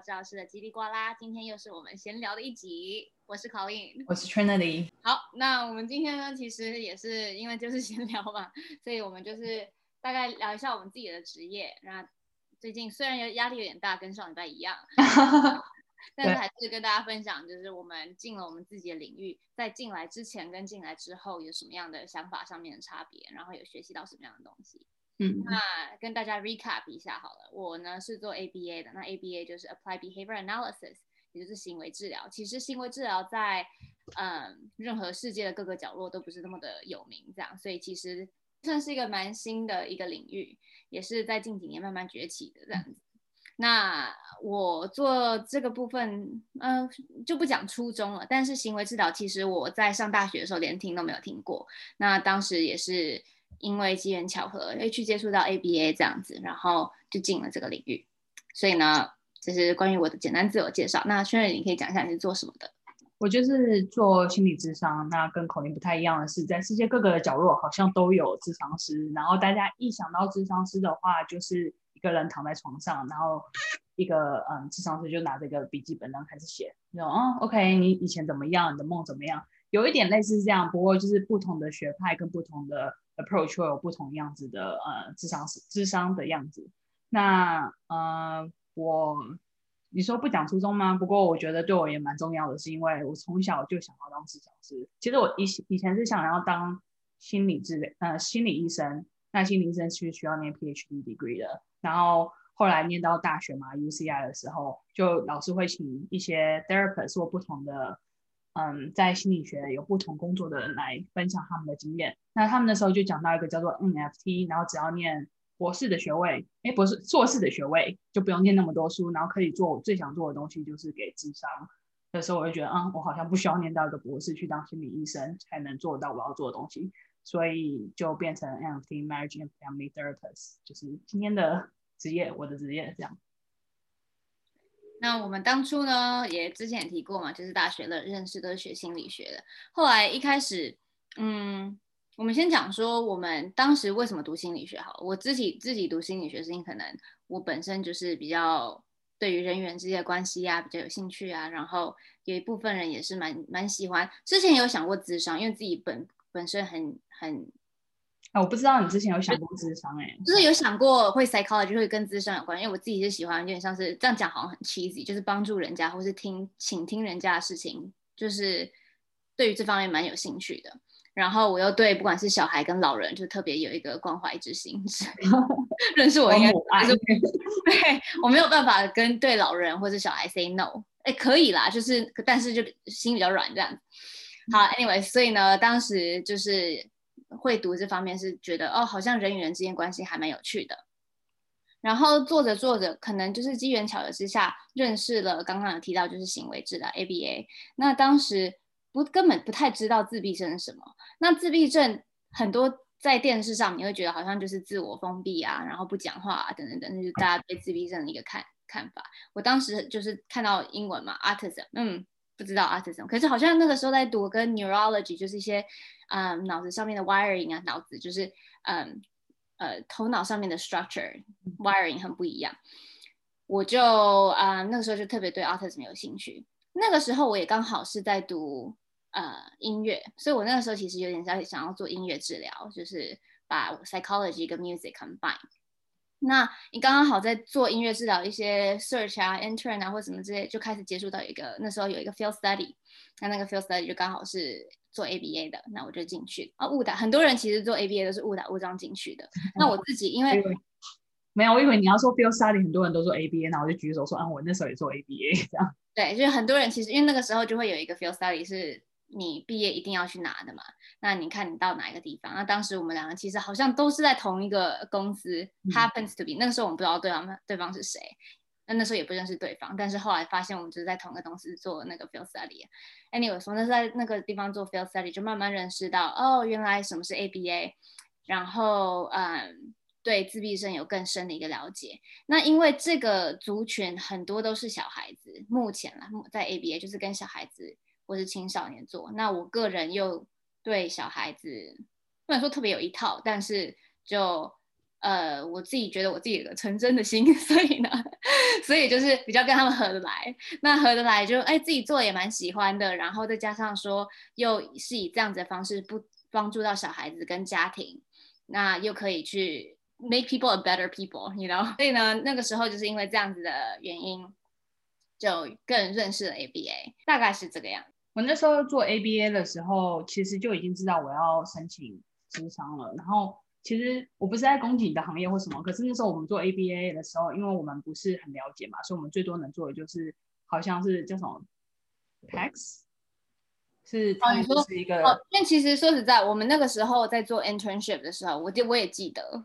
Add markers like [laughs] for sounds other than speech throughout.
治疗师的叽里呱啦，今天又是我们闲聊的一集。我是 Colleen，我是 Trinity。好，那我们今天呢，其实也是因为就是闲聊嘛，[laughs] 所以我们就是大概聊一下我们自己的职业。那最近虽然有压力有点大，跟上礼拜一样，[laughs] 但是还是跟大家分享，就是我们进了我们自己的领域，在进来之前跟进来之后有什么样的想法上面的差别，然后有学习到什么样的东西。嗯，那跟大家 recap 一下好了，我呢是做 ABA 的，那 ABA 就是 apply Behavior Analysis，也就是行为治疗。其实行为治疗在嗯任何世界的各个角落都不是那么的有名，这样，所以其实算是一个蛮新的一个领域，也是在近几年慢慢崛起的这样子。那我做这个部分，嗯、就不讲初衷了。但是行为治疗其实我在上大学的时候连听都没有听过，那当时也是。因为机缘巧合，会去接触到 ABA 这样子，然后就进了这个领域。所以呢，这是关于我的简单自我介绍。那轩瑞你可以讲一下你是做什么的？我就是做心理咨商。那跟口音不太一样的是，在世界各个的角落好像都有咨商师。然后大家一想到咨商师的话，就是一个人躺在床上，然后一个嗯，智商师就拿着一个笔记本然后开始写，说哦，OK，你以前怎么样？你的梦怎么样？有一点类似这样，不过就是不同的学派跟不同的 approach 会有不同样子的呃智商智商的样子。那呃我你说不讲初衷吗？不过我觉得对我也蛮重要的，是因为我从小就想要当咨商师。其实我以以前是想要当心理治疗呃心理医生，那心理医生是需要念 PhD degree 的。然后后来念到大学嘛 UCI 的时候，就老师会请一些 therapist 或不同的。嗯，在心理学有不同工作的人来分享他们的经验。那他们那时候就讲到一个叫做 NFT，然后只要念博士的学位，哎，博士硕士的学位就不用念那么多书，然后可以做我最想做的东西，就是给智商。那时候我就觉得，嗯，我好像不需要念到一个博士去当心理医生才能做到我要做的东西，所以就变成 NFT Marriage and Family Therapist，就是今天的职业，我的职业这样。那我们当初呢，也之前也提过嘛，就是大学的认识都是学心理学的。后来一开始，嗯，我们先讲说我们当时为什么读心理学好。我自己自己读心理学是因为可能我本身就是比较对于人与人之间的关系啊比较有兴趣啊，然后有一部分人也是蛮蛮喜欢。之前有想过智商，因为自己本本身很很。啊，我不知道你之前有想过智商哎、欸，就是有想过会 psychology 会跟智商有关，因为我自己是喜欢有点像是这样讲，好像很 cheesy，就是帮助人家或是听倾听人家的事情，就是对于这方面蛮有兴趣的。然后我又对不管是小孩跟老人，就特别有一个关怀之心。[laughs] 认识我应该就是 [laughs] 对我没有办法跟对老人或者小孩 say no，哎，可以啦，就是但是就心比较软这样。好，anyway，所以呢，当时就是。会读这方面是觉得哦，好像人与人之间关系还蛮有趣的。然后做着做着，可能就是机缘巧合之下认识了刚刚有提到就是行为治疗 ABA。那当时不根本不太知道自闭症是什么。那自闭症很多在电视上你会觉得好像就是自我封闭啊，然后不讲话啊等等等，就是大家对自闭症的一个看看法。我当时就是看到英文嘛，autism，嗯。不知道 autism，可是好像那个时候在读跟 neurology，就是一些嗯脑子上面的 wiring 啊，脑子就是嗯呃头脑上面的 structure wiring 很不一样。我就啊、嗯、那个时候就特别对 autism 有兴趣。那个时候我也刚好是在读呃音乐，所以我那个时候其实有点在想要做音乐治疗，就是把 psychology 跟 music combine。那你刚刚好在做音乐治疗一些 search 啊，intern 啊或什么之类，就开始接触到一个那时候有一个 field study，那那个 field study 就刚好是做 ABA 的，那我就进去啊，误打很多人其实做 ABA 都是误打误撞进去的。[laughs] 那我自己因为没有，我以为你要说 field study 很多人都做 ABA，那我就举手说啊，我那时候也做 ABA 这样。对，就是很多人其实因为那个时候就会有一个 field study 是。你毕业一定要去拿的嘛？那你看你到哪一个地方？那当时我们两个其实好像都是在同一个公司，嗯，happens to be。那个时候我们不知道对方对方是谁，那那时候也不认识对方，但是后来发现我们就是在同一个公司做那个 field study。Anyway，从那在那个地方做 field study 就慢慢认识到，哦，原来什么是 ABA，然后嗯，对自闭症有更深的一个了解。那因为这个族群很多都是小孩子，目前啦，在 ABA 就是跟小孩子。或是青少年做，那我个人又对小孩子不能说特别有一套，但是就呃，我自己觉得我自己有个纯真的心，[laughs] 所以呢，所以就是比较跟他们合得来。那合得来就哎，自己做也蛮喜欢的，然后再加上说又是以这样子的方式不帮助到小孩子跟家庭，那又可以去 make people a better people，you know？所以呢，那个时候就是因为这样子的原因，就更认识了 ABA，大概是这个样子。我那时候做 ABA 的时候，其实就已经知道我要申请咨商了，然后。其实我不是在攻击你的行业或什么，可是那时候我们做 ABA 的时候，因为我们不是很了解嘛，所以我们最多能做的就是好像是叫什么 PACS，是哦，你说是一个哦，因为其实说实在，我们那个时候在做 internship 的时候，我就我也记得，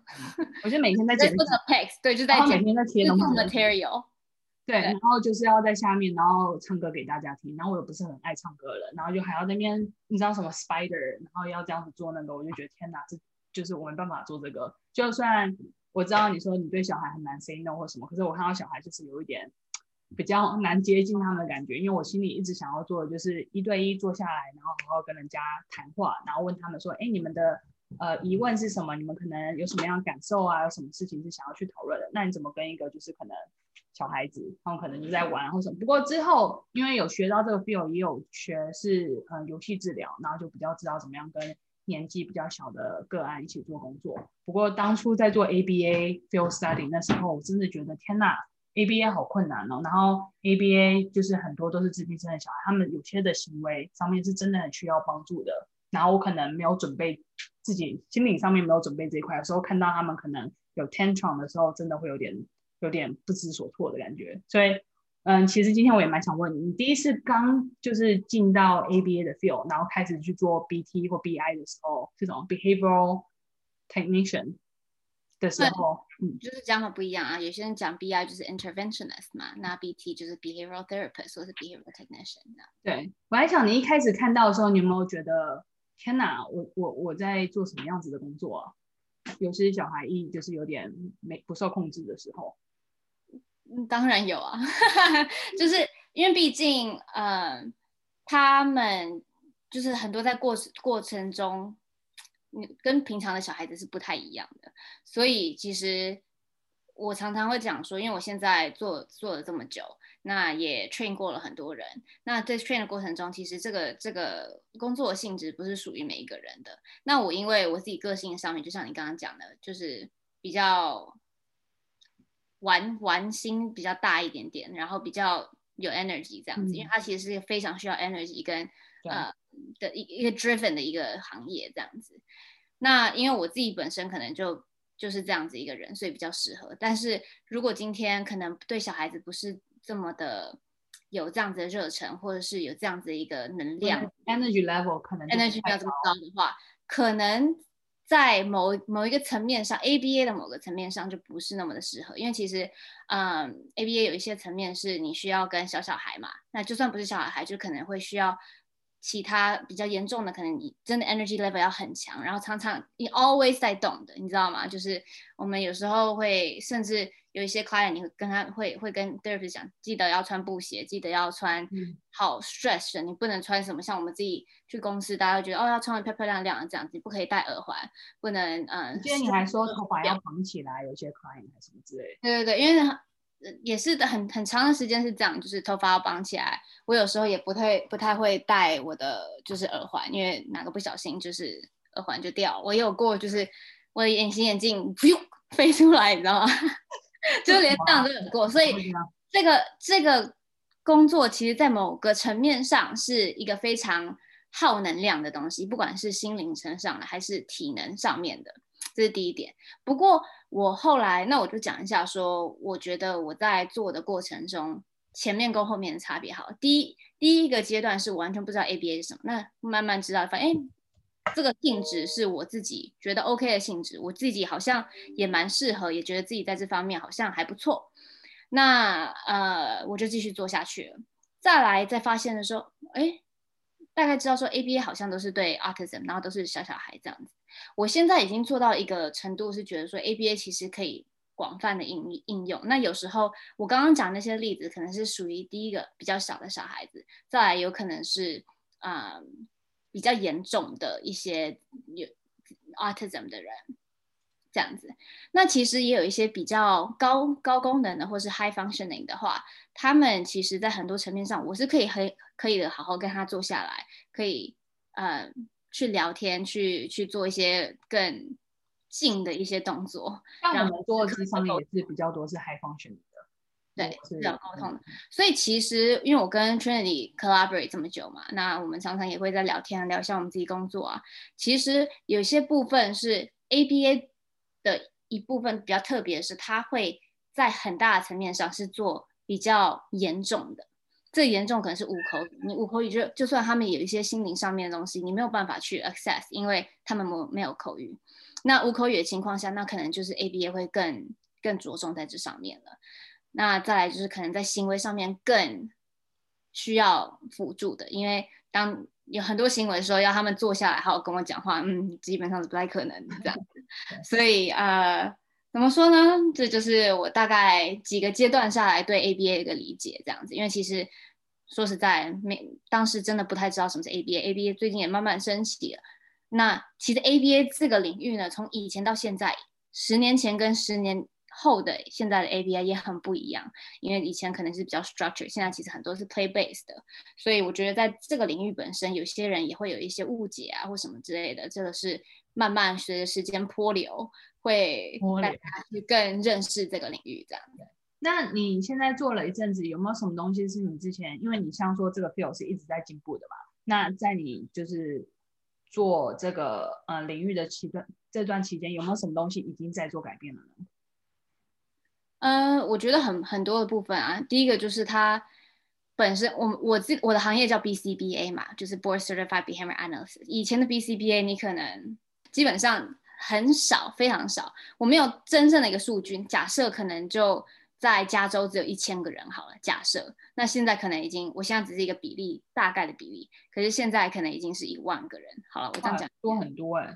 我就每天在剪 PACS，对，就在剪，每天在切 material，对，然后就是要在下面，然后唱歌给大家听，然后我又不是很爱唱歌的，然后就还要在那边，你知道什么 spider，然后要这样子做那个，我就觉得天哪，这。就是我没办法做这个，就算我知道你说你对小孩很难 say no 或什么，可是我看到小孩就是有一点比较难接近他们的感觉，因为我心里一直想要做的就是一对一坐下来，然后好好跟人家谈话，然后问他们说，哎，你们的呃疑问是什么？你们可能有什么样的感受啊？有什么事情是想要去讨论的？那你怎么跟一个就是可能小孩子，他们可能就在玩或什么？不过之后因为有学到这个 field，也有学是呃游戏治疗，然后就比较知道怎么样跟。年纪比较小的个案一起做工作。不过当初在做 ABA field study 那时候，我真的觉得天哪，ABA 好困难哦。然后 ABA 就是很多都是自闭症的小孩，他们有些的行为上面是真的很需要帮助的。然后我可能没有准备自己心理上面没有准备这一块，有时候看到他们可能有 tantrum 的时候，真的会有点有点不知所措的感觉。所以。嗯，其实今天我也蛮想问你，你第一次刚就是进到 ABA 的 field，然后开始去做 BT 或 BI 的时候，这种 behavioral technician 的时候，嗯，就是讲法不一样啊。有些人讲 BI 就是 interventionist 嘛，那 BT 就是 behavioral therapist 或是 behavioral technician。对，我还想你一开始看到的时候，你有没有觉得天哪，我我我在做什么样子的工作啊？有些小孩一就是有点没不受控制的时候。嗯，当然有啊，[laughs] 就是因为毕竟，嗯、呃，他们就是很多在过过程中，你跟平常的小孩子是不太一样的，所以其实我常常会讲说，因为我现在做做了这么久，那也 train 过了很多人，那在 train 的过程中，其实这个这个工作的性质不是属于每一个人的。那我因为我自己个性上面，就像你刚刚讲的，就是比较。玩玩心比较大一点点，然后比较有 energy 这样子，嗯、因为它其实是非常需要 energy 跟呃的一一个 driven 的一个行业这样子。那因为我自己本身可能就就是这样子一个人，所以比较适合。但是如果今天可能对小孩子不是这么的有这样子的热忱，或者是有这样子的一个能量、嗯、energy level 可能 energy 不要这么高的话，可能。在某某一个层面上，ABA 的某个层面上就不是那么的适合，因为其实，嗯，ABA 有一些层面是你需要跟小小孩嘛，那就算不是小小孩，就可能会需要其他比较严重的，可能你真的 energy level 要很强，然后常常你 always 在动的，你知道吗？就是我们有时候会甚至。有一些 client，你会跟他会会跟 therapist 讲，记得要穿布鞋，记得要穿好 stretch 的，你不能穿什么像我们自己去公司，大家会觉得哦要穿的漂漂亮亮的这样子，不可以戴耳环，不能嗯。今天你还说头发要绑起来，有些 client 还什么之类的。对对对，因为也是很很长的时间是这样，就是头发要绑起来。我有时候也不太不太会戴我的就是耳环，因为哪个不小心就是耳环就掉。我也有过就是我的隐形眼镜 [laughs] 噗飞出来，你知道吗？[laughs] 就连这样都有过，所以这个这个工作其实，在某个层面上是一个非常耗能量的东西，不管是心灵层上的还是体能上面的，这是第一点。不过我后来，那我就讲一下说，说我觉得我在做的过程中，前面跟后面的差别。好，第一第一个阶段是我完全不知道 ABA 是什么，那慢慢知道，发现哎。这个性质是我自己觉得 OK 的性质，我自己好像也蛮适合，也觉得自己在这方面好像还不错。那呃，我就继续做下去了。再来再发现的时候，哎，大概知道说 ABA 好像都是对 autism，然后都是小小孩这样子。我现在已经做到一个程度，是觉得说 ABA 其实可以广泛的应应用。那有时候我刚刚讲那些例子，可能是属于第一个比较小的小孩子，再来有可能是啊。比较严重的一些有 autism 的人，这样子。那其实也有一些比较高高功能的，或是 high functioning 的话，他们其实在很多层面上，我是可以很可以的好好跟他坐下来，可以呃去聊天，去去做一些更近的一些动作。那我们做的咨商也是比较多是 high functioning。对，是要沟通的。所以其实，因为我跟 Trinity collaborate 这么久嘛，那我们常常也会在聊天，聊一下我们自己工作啊。其实有些部分是 ABA 的一部分比较特别的是，它会在很大的层面上是做比较严重的。最严重可能是无口语，你无口语就就算他们有一些心灵上面的东西，你没有办法去 access，因为他们没没有口语。那无口语的情况下，那可能就是 ABA 会更更着重在这上面了。那再来就是可能在行为上面更需要辅助的，因为当有很多行为的时候，要他们坐下来好好跟我讲话，嗯，基本上是不太可能这样子。[laughs] 所以呃，怎么说呢？这就是我大概几个阶段下来对 ABA 的一个理解这样子。因为其实说实在，没当时真的不太知道什么是 ABA，ABA 最近也慢慢升起了。那其实 ABA 这个领域呢，从以前到现在，十年前跟十年。后的现在的 ABI 也很不一样，因为以前可能是比较 structured，现在其实很多是 play based 的，所以我觉得在这个领域本身，有些人也会有一些误解啊，或什么之类的，这个是慢慢随着时间泼流，会大家去更认识这个领域这样的。那你现在做了一阵子，有没有什么东西是你之前，因为你像说这个 field 是一直在进步的嘛？那在你就是做这个呃领域的期段，这段期间有没有什么东西已经在做改变了呢？嗯、呃，我觉得很很多的部分啊。第一个就是它本身，我我自我的行业叫 BCBA 嘛，就是 Board Certified Behavior Analyst。以前的 BCBA 你可能基本上很少，非常少。我没有真正的一个数据，假设可能就在加州只有一千个人好了。假设那现在可能已经，我现在只是一个比例，大概的比例，可是现在可能已经是一万个人好了。我这样讲多很多哎、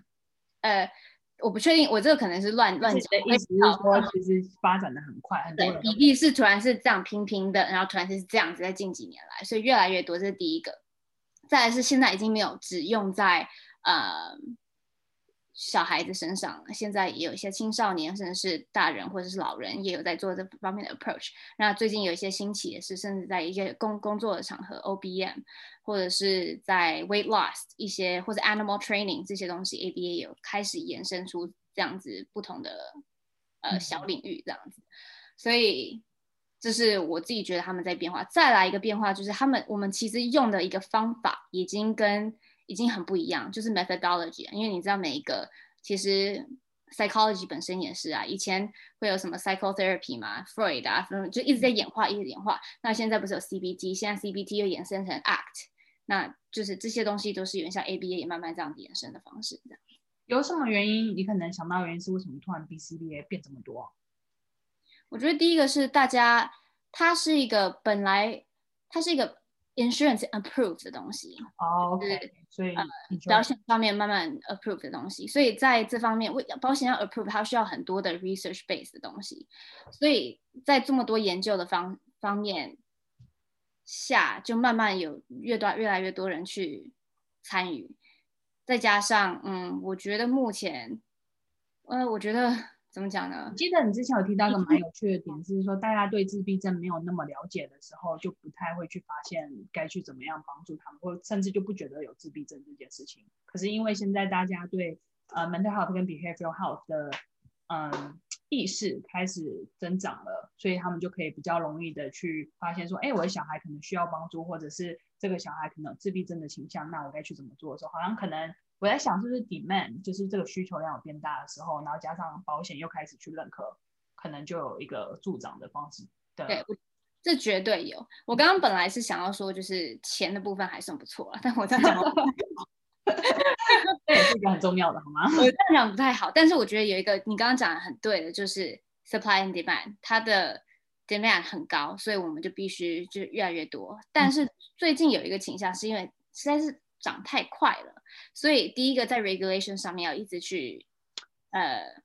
欸，呃。我不确定，我这个可能是乱乱讲的意思，是说其实发展的很快，很多对比例是突然是这样平平的，然后突然是这样子，在近几年来，所以越来越多，这是第一个。再来是现在已经没有只用在呃。小孩子身上，现在也有一些青少年，甚至是大人或者是老人，也有在做这方面的 approach。那最近有一些兴起也是，甚至在一些工工作的场合，OBM，或者是在 weight loss 一些，或者 animal training 这些东西，ABA 有开始延伸出这样子不同的呃小领域这样子。所以这是我自己觉得他们在变化。再来一个变化就是他们我们其实用的一个方法已经跟已经很不一样，就是 methodology，因为你知道每一个其实 psychology 本身也是啊，以前会有什么 psychotherapy 嘛，Freud 啊，就一直在演化，一直演化。那现在不是有 CBT，现在 CBT 又衍生成 ACT，那就是这些东西都是有点像 ABA 也慢慢这样子衍生的方式。有什么原因？你可能想到原因是为什么突然 BCBA 变这么多？我觉得第一个是大家，它是一个本来它是一个。Insurance approved 的东西哦，oh, 是所以、呃、保险方面慢慢 approved 的东西，所以在这方面为保险要 approve，它需要很多的 research base 的东西，所以在这么多研究的方方面下，就慢慢有越多越来越多人去参与，再加上嗯，我觉得目前，呃，我觉得。怎么讲呢？记得你之前有提到一个蛮有趣的点，是说大家对自闭症没有那么了解的时候，就不太会去发现该去怎么样帮助他们，或甚至就不觉得有自闭症这件事情。可是因为现在大家对呃 mental health 跟 behavioral health 的嗯意识开始增长了，所以他们就可以比较容易的去发现说，哎，我的小孩可能需要帮助，或者是这个小孩可能有自闭症的倾向，那我该去怎么做的时候，好像可能。我在想，是不是 demand 就是这个需求量有变大的时候，然后加上保险又开始去认可，可能就有一个助长的方式。对，对，这绝对有。我刚刚本来是想要说，就是钱的部分还算不错了，但我在讲，[laughs] 这也是一个很重要的，好吗？[laughs] 我这样讲不太好，但是我觉得有一个你刚刚讲的很对的，就是 supply and demand，它的 demand 很高，所以我们就必须就越来越多。但是最近有一个倾向，是因为实在是。涨太快了，所以第一个在 regulation 上面要一直去呃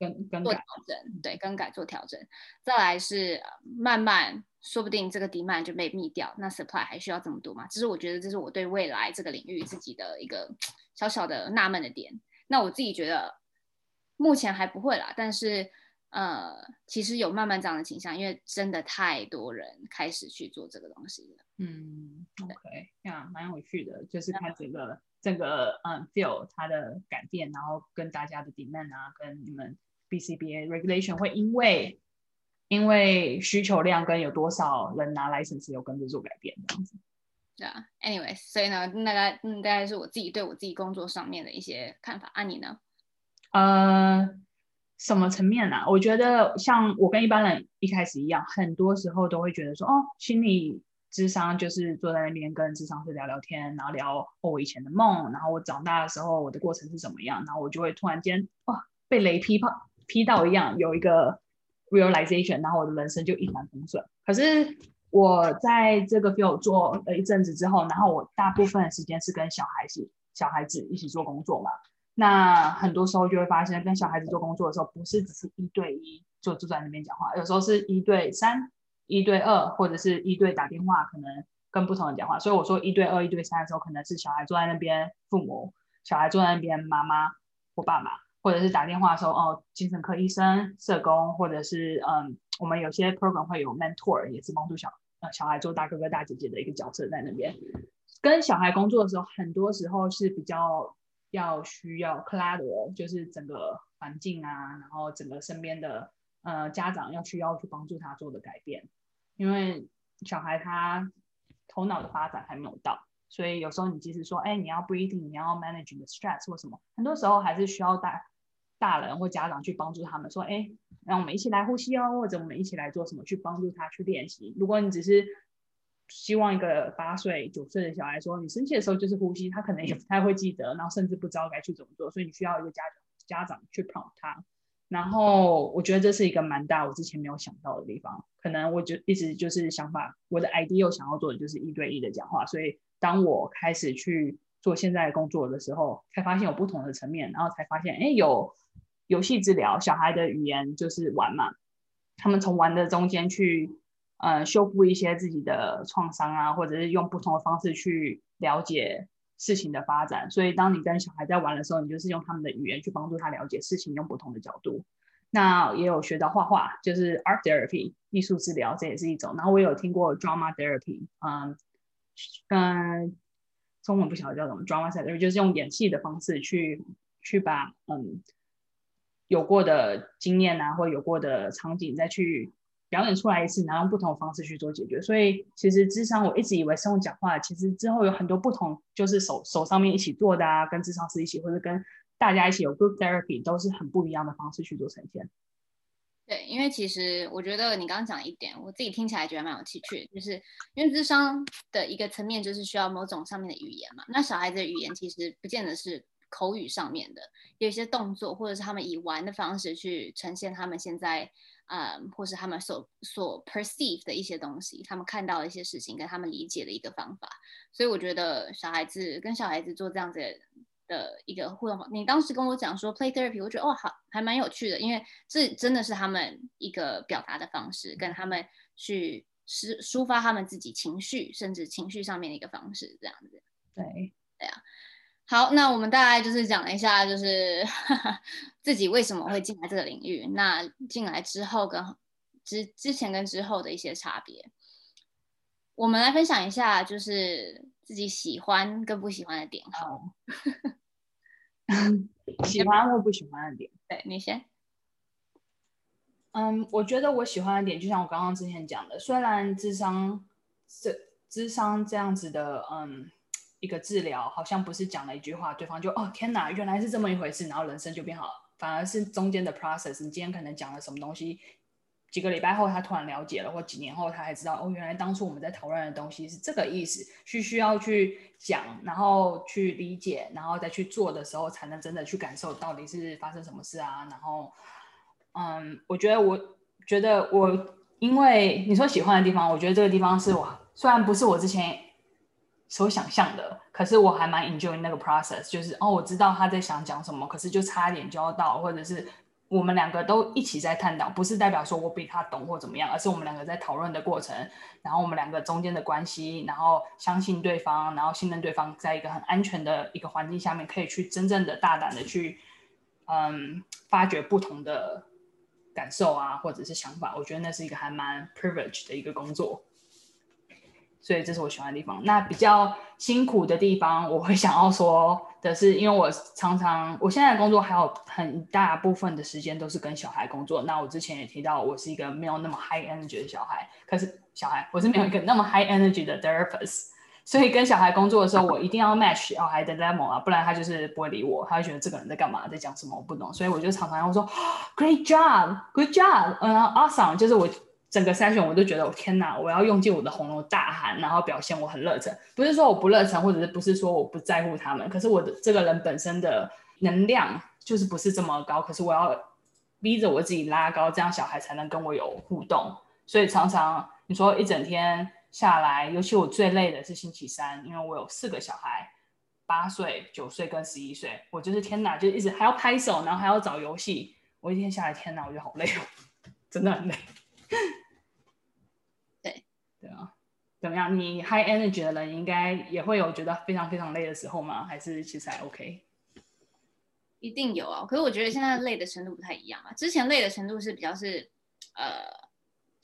做调整，对，更改做调整。再来是慢慢，说不定这个 demand 就被灭掉，那 supply 还需要这么多吗？这是我觉得这是我对未来这个领域自己的一个小小的纳闷的点。那我自己觉得目前还不会啦，但是呃，其实有慢慢这样的倾向，因为真的太多人开始去做这个东西了。嗯，OK，呀，蛮有趣的，就是看这个整个嗯 feel 它的改变，然后跟大家的 demand 啊，跟你们 BCBA regulation 会因为因为需求量跟有多少人拿 license 有跟着做改变这样子。对啊，anyway，所以呢，大概嗯，大概是我自己对我自己工作上面的一些看法。啊，你呢？呃，什么层面啊？我觉得像我跟一般人一开始一样，很多时候都会觉得说，哦，心理智商就是坐在那边跟智商师聊聊天，然后聊我以前的梦，然后我长大的时候我的过程是怎么样，然后我就会突然间哇被雷劈到劈到一样，有一个 realization，然后我的人生就一帆风顺。可是我在这个 field 做了一阵子之后，然后我大部分的时间是跟小孩子小孩子一起做工作嘛。那很多时候就会发现，跟小孩子做工作的时候，不是只是一对一就坐在那边讲话，有时候是一对三、一对二，或者是一对打电话，可能跟不同人讲话。所以我说一对二、一对三的时候，可能是小孩坐在那边，父母小孩坐在那边，妈妈或爸爸，或者是打电话的时候，哦，精神科医生、社工，或者是嗯，我们有些 program 会有 mentor，也是帮助小呃小孩做大哥哥、大姐姐的一个角色在那边。跟小孩工作的时候，很多时候是比较。要需要 collateral，就是整个环境啊，然后整个身边的呃家长要需要去帮助他做的改变，因为小孩他头脑的发展还没有到，所以有时候你即使说，哎，你要 breathing，你要 manage the stress 或什么，很多时候还是需要大大人或家长去帮助他们，说，哎，让我们一起来呼吸哦，或者我们一起来做什么，去帮助他去练习。如果你只是希望一个八岁、九岁的小孩说：“你生气的时候就是呼吸。”他可能也不太会记得，然后甚至不知道该去怎么做。所以你需要一个家长家长去跑他。然后我觉得这是一个蛮大我之前没有想到的地方。可能我就一直就是想法，我的 idea 想要做的就是一对一的讲话。所以当我开始去做现在工作的时候，才发现有不同的层面，然后才发现，哎，有游戏治疗，小孩的语言就是玩嘛，他们从玩的中间去。呃，修复一些自己的创伤啊，或者是用不同的方式去了解事情的发展。所以，当你跟小孩在玩的时候，你就是用他们的语言去帮助他了解事情，用不同的角度。那也有学到画画，就是 art therapy 艺术治疗，这也是一种。然后我有听过 drama therapy，嗯，跟中文不晓得叫什么 drama therapy，就是用演戏的方式去去把嗯有过的经验啊，或有过的场景再去。表演出来一次，然后用不同的方式去做解决。所以其实智商我一直以为是用讲话，其实之后有很多不同，就是手手上面一起做的啊，跟智商师一起，或者跟大家一起有 group therapy，都是很不一样的方式去做呈现。对，因为其实我觉得你刚刚讲一点，我自己听起来觉得蛮有趣的，就是因为智商的一个层面就是需要某种上面的语言嘛。那小孩子的语言其实不见得是口语上面的，有一些动作，或者是他们以玩的方式去呈现他们现在。嗯，或是他们所所 perceive 的一些东西，他们看到的一些事情，跟他们理解的一个方法，所以我觉得小孩子跟小孩子做这样子的一个互动，你当时跟我讲说 play therapy，我觉得哦，好，还蛮有趣的，因为这真的是他们一个表达的方式，跟他们去抒抒发他们自己情绪，甚至情绪上面的一个方式，这样子。对，对啊。好，那我们大概就是讲了一下，就是 [laughs] 自己为什么会进来这个领域。那进来之后跟之之前跟之后的一些差别，我们来分享一下，就是自己喜欢跟不喜欢的点。好，[laughs] 喜欢或不喜欢的点，对，你先。嗯，我觉得我喜欢的点，就像我刚刚之前讲的，虽然智商这智商这样子的，嗯。一个治疗好像不是讲了一句话，对方就哦天哪，原来是这么一回事，然后人生就变好了。反而是中间的 process，你今天可能讲了什么东西，几个礼拜后他突然了解了，或几年后他还知道哦，原来当初我们在讨论的东西是这个意思，需需要去讲，然后去理解，然后再去做的时候，才能真的去感受到底是发生什么事啊。然后，嗯，我觉得我觉得我因为你说喜欢的地方，我觉得这个地方是我虽然不是我之前。所想象的，可是我还蛮 enjoy 那个 process，就是哦，我知道他在想讲什么，可是就差一点就要到，或者是我们两个都一起在探讨，不是代表说我比他懂或怎么样，而是我们两个在讨论的过程，然后我们两个中间的关系，然后相信对方，然后信任对方，在一个很安全的一个环境下面，可以去真正的大胆的去嗯发掘不同的感受啊，或者是想法，我觉得那是一个还蛮 privilege 的一个工作。所以这是我喜欢的地方。那比较辛苦的地方，我会想要说的是，因为我常常我现在的工作还有很大部分的时间都是跟小孩工作。那我之前也提到，我是一个没有那么 high energy 的小孩，可是小孩我是没有一个那么 high energy 的 therapist，所以跟小孩工作的时候，我一定要 match 小孩的 level 啊，不然他就是不会理我，他会觉得这个人在干嘛，在讲什么，我不懂。所以我就常常要说 [gasps] Great job，Good job，嗯，Awesome，就是我。整个 session 我都觉得，我天哪！我要用尽我的喉咙大喊，然后表现我很热忱。不是说我不热忱，或者是不是说我不在乎他们，可是我的这个人本身的能量就是不是这么高。可是我要逼着我自己拉高，这样小孩才能跟我有互动。所以常常你说一整天下来，尤其我最累的是星期三，因为我有四个小孩，八岁、九岁跟十一岁，我就是天哪，就一直还要拍手，然后还要找游戏。我一天下来，天哪，我觉得好累哦，[laughs] 真的很累。对啊，怎么样？你 high energy 的人应该也会有觉得非常非常累的时候吗？还是其实还 OK？一定有啊，可是我觉得现在累的程度不太一样啊。之前累的程度是比较是呃。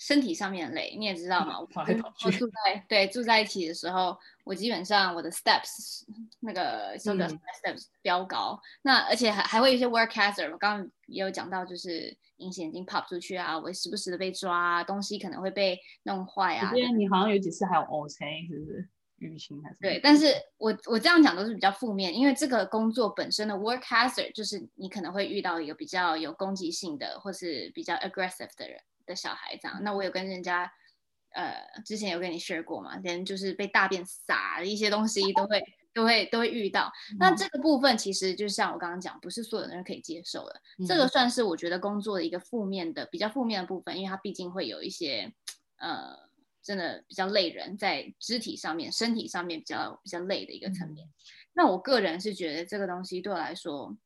身体上面累，你也知道嘛？嗯、跑来跑去。我住在对住在一起的时候，我基本上我的 steps 那个什么 steps 飙高，嗯、那而且还还会有一些 work hazard。我刚刚也有讲到，就是隐形眼镜 pop 出去啊，我时不时的被抓，啊东西可能会被弄坏啊。因为你好像有几次还有 OK，是不是？淤青还是？对，但是我我这样讲都是比较负面，因为这个工作本身的 work hazard 就是你可能会遇到一个比较有攻击性的，或是比较 aggressive 的人。的小孩这样，那我有跟人家，呃，之前有跟你 share 过嘛，连就是被大便撒的一些东西都会都会都会遇到。那这个部分其实就像我刚刚讲，不是所有的人可以接受的。这个算是我觉得工作的一个负面的比较负面的部分，因为它毕竟会有一些呃，真的比较累人，在肢体上面、身体上面比较比较累的一个层面。那我个人是觉得这个东西对我来说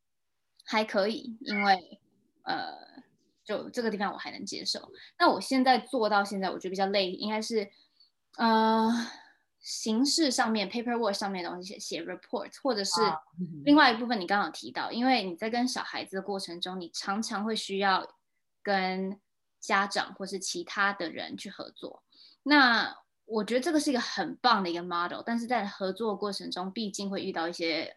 还可以，因为呃。就这个地方我还能接受。那我现在做到现在，我觉得比较累，应该是，呃，形式上面 paperwork 上面的东西写写 report，或者是另外一部分你刚刚有提到，因为你在跟小孩子的过程中，你常常会需要跟家长或是其他的人去合作。那我觉得这个是一个很棒的一个 model，但是在合作过程中，毕竟会遇到一些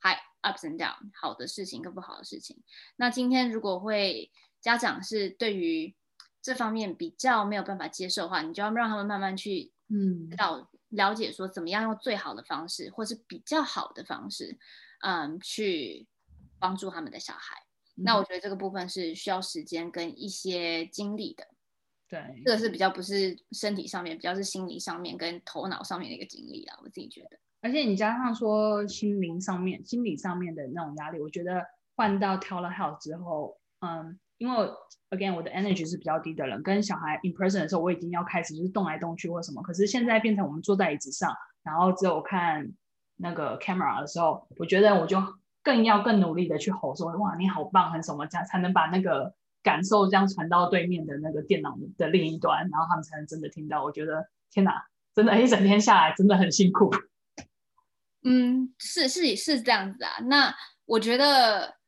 high ups and down，好的事情跟不好的事情。那今天如果会家长是对于这方面比较没有办法接受的话，你就要让他们慢慢去，嗯，到了解说怎么样用最好的方式，或是比较好的方式，嗯，去帮助他们的小孩。嗯、那我觉得这个部分是需要时间跟一些精力的。对，这个是比较不是身体上面，比较是心理上面跟头脑上面的一个精力啊，我自己觉得。而且你加上说心灵上面、心理上面的那种压力，我觉得换到 telehealth 之后，嗯。因为 again 我的 energy 是比较低的人，跟小孩 in person 的时候，我已经要开始就是动来动去或什么。可是现在变成我们坐在椅子上，然后只有看那个 camera 的时候，我觉得我就更要更努力的去吼说，哇，你好棒，很什么这样才能把那个感受这样传到对面的那个电脑的另一端，然后他们才能真的听到。我觉得天哪，真的，一整天下来真的很辛苦。嗯，是是是这样子啊。那我觉得。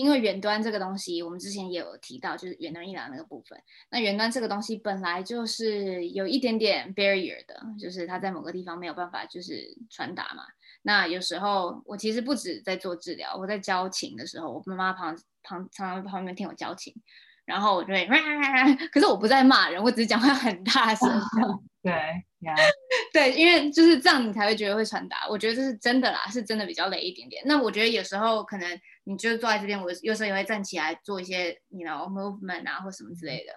因为远端这个东西，我们之前也有提到，就是远端医疗那个部分。那远端这个东西本来就是有一点点 barrier 的，就是它在某个地方没有办法就是传达嘛。那有时候我其实不止在做治疗，我在教琴的时候，我妈妈旁旁常常旁边听我教琴，然后我就会，[laughs] 可是我不在骂人，我只是讲话很大声。[laughs] 对 [laughs] 对，因为就是这样，你才会觉得会传达。我觉得这是真的啦，是真的比较累一点点。那我觉得有时候可能。你就坐在这边，我有时候也会站起来做一些，你 you know movement 啊，或什么之类的。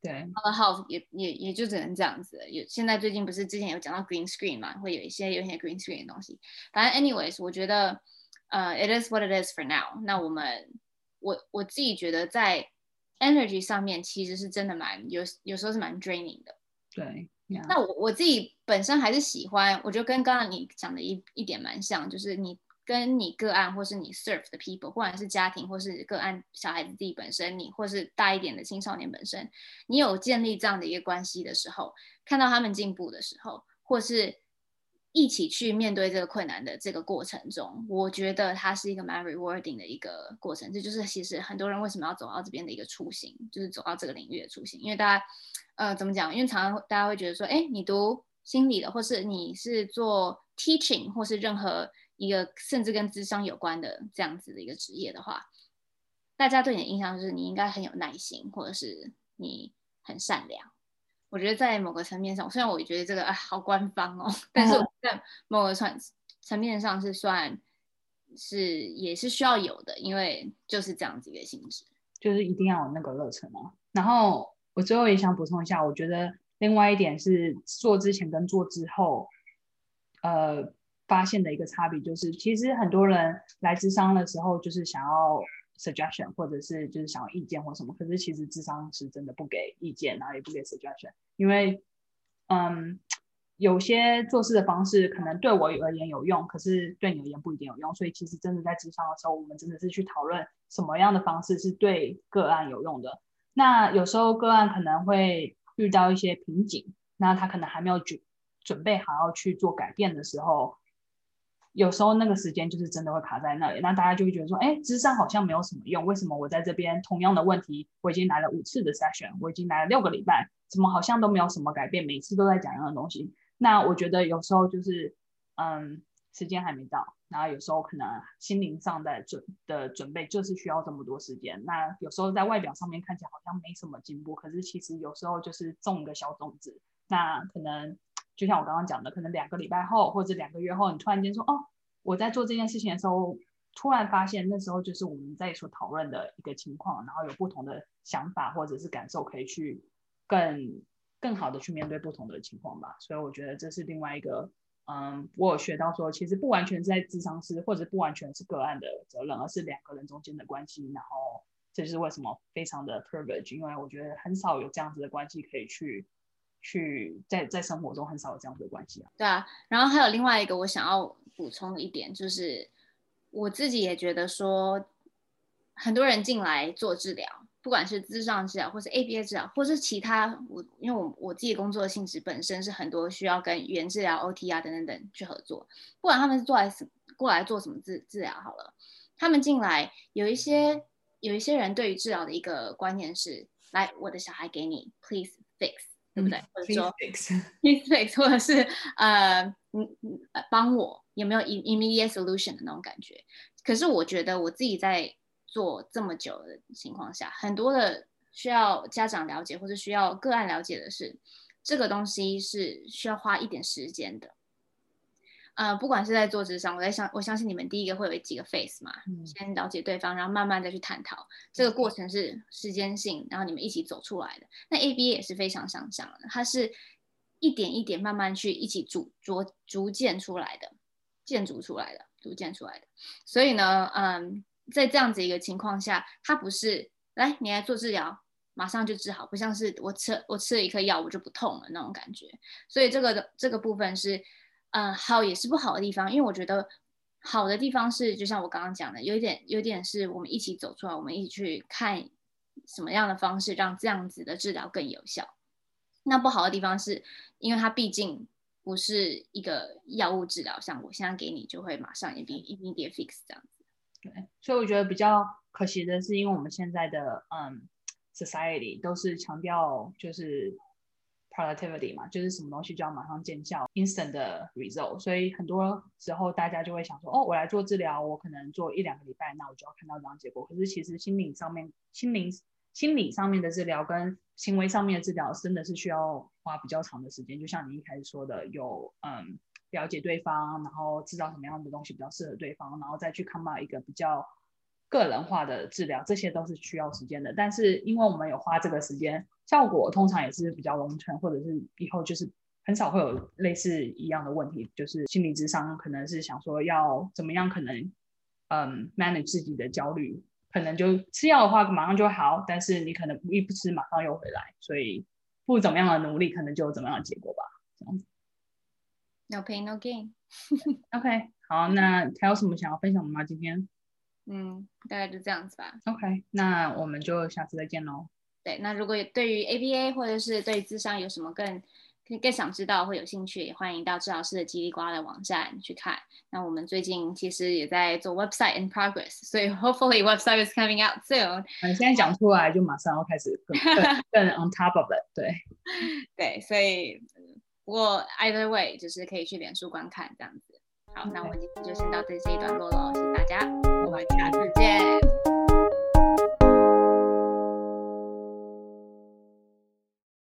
对，好，也也也就只能这样子。有现在最近不是之前有讲到 green screen 嘛，会有一些有一些 green screen 的东西。反正 anyways，我觉得呃、uh,，it is what it is for now。那我们我我自己觉得在 energy 上面其实是真的蛮有有时候是蛮 draining 的。对.那我我自己本身还是喜欢，我觉得跟刚刚你讲的一一点蛮像，就是你。跟你个案或是你 serve 的 people，不管是家庭或是个案小孩子自己本身，你或是大一点的青少年本身，你有建立这样的一个关系的时候，看到他们进步的时候，或是一起去面对这个困难的这个过程中，我觉得它是一个蛮 rewarding 的一个过程。这就是其实很多人为什么要走到这边的一个初心，就是走到这个领域的初心。因为大家，呃，怎么讲？因为常常大家会觉得说，哎，你读心理的，或是你是做 teaching，或是任何一个甚至跟智商有关的这样子的一个职业的话，大家对你的印象就是你应该很有耐心，或者是你很善良。我觉得在某个层面上，虽然我觉得这个啊好官方哦，但是我在某个层层面上是算是也是需要有的，因为就是这样子一个性质，就是一定要有那个热忱哦。然后我最后也想补充一下，我觉得另外一点是做之前跟做之后，呃，发现的一个差别就是，其实很多人来咨商的时候就是想要。Suggestion 或者是就是想要意见或什么，可是其实智商是真的不给意见，然后也不给 suggestion，因为嗯，有些做事的方式可能对我而言有用，可是对你而言不一定有用，所以其实真的在智商的时候，我们真的是去讨论什么样的方式是对个案有用的。那有时候个案可能会遇到一些瓶颈，那他可能还没有准准备好要去做改变的时候。有时候那个时间就是真的会卡在那里，那大家就会觉得说，哎，智商好像没有什么用，为什么我在这边同样的问题，我已经来了五次的 session，我已经来了六个礼拜，怎么好像都没有什么改变，每次都在讲一样的东西？那我觉得有时候就是，嗯，时间还没到，然后有时候可能心灵上的准的准备就是需要这么多时间。那有时候在外表上面看起来好像没什么进步，可是其实有时候就是种一个小种子，那可能。就像我刚刚讲的，可能两个礼拜后或者两个月后，你突然间说：“哦，我在做这件事情的时候，突然发现那时候就是我们在所讨论的一个情况，然后有不同的想法或者是感受，可以去更更好的去面对不同的情况吧。”所以我觉得这是另外一个，嗯，我有学到说，其实不完全是在智商师，或者不完全是个案的责任，而是两个人中间的关系。然后这就是为什么非常的 privilege，因为我觉得很少有这样子的关系可以去。去在在生活中很少有这样的关系啊。对啊，然后还有另外一个我想要补充一点，就是我自己也觉得说，很多人进来做治疗，不管是咨商治疗，或是 ABA 治疗，或是其他，我因为我我自己工作的性质本身是很多需要跟语言治疗、OT 啊等等等去合作，不管他们是做来什过来做什么治治疗好了，他们进来有一些有一些人对于治疗的一个观念是，来我的小孩给你，please fix。对不对？或者说，please fix，或者是呃，嗯嗯，帮我有没有 immediate solution 的那种感觉？可是我觉得我自己在做这么久的情况下，很多的需要家长了解或者需要个案了解的是，这个东西是需要花一点时间的。呃，不管是在做职场，我在想，我相信你们第一个会有几个 face 嘛，嗯、先了解对方，然后慢慢再去探讨，这个过程是时间性，然后你们一起走出来的。那 ABA 也是非常相像的，它是一点一点慢慢去一起逐逐逐渐出来的，建筑出来的，逐渐出来的。所以呢，嗯，在这样子一个情况下，它不是来你来做治疗，马上就治好，不像是我吃我吃了一颗药我就不痛了那种感觉。所以这个的这个部分是。嗯，好也是不好的地方，因为我觉得好的地方是，就像我刚刚讲的，有一点，有一点是我们一起走出来，我们一起去看什么样的方式让这样子的治疗更有效。那不好的地方是，因为它毕竟不是一个药物治疗，像我现在给你就会马上一定一定得 fix 这样子。对，所以我觉得比较可惜的是，因为我们现在的嗯 society 都是强调就是。Productivity 嘛，就是什么东西就要马上见效，instant 的 result，所以很多时候大家就会想说，哦，我来做治疗，我可能做一两个礼拜，那我就要看到这样结果。可是其实心理上面、心灵、心理上面的治疗跟行为上面的治疗，真的是需要花比较长的时间。就像你一开始说的，有嗯了解对方，然后知道什么样的东西比较适合对方，然后再去 come up 一个比较。个人化的治疗，这些都是需要时间的。但是因为我们有花这个时间，效果通常也是比较 long term，或者是以后就是很少会有类似一样的问题。就是心理智商可能是想说要怎么样，可能嗯 manage 自己的焦虑，可能就吃药的话马上就好，但是你可能一不吃马上又回来，所以不怎么样的努力，可能就有怎么样的结果吧。这样子。No pain, no gain。[laughs] OK，好，那还有什么想要分享的吗？今天？嗯，大概就这样子吧。OK，那我们就下次再见喽。对，那如果对于 ABA 或者是对智商有什么更更想知道或有兴趣，也欢迎到治疗师的叽里呱啦的网站去看。那我们最近其实也在做 website in progress，所以 [laughs] hopefully website is coming out soon。嗯，现在讲出来就马上要开始更更 on top of it，对 [laughs] 对，所以不过 either way 就是可以去脸书观看这样子。好，那我们今天就先到这这一段落喽，谢谢大家，我们下次见。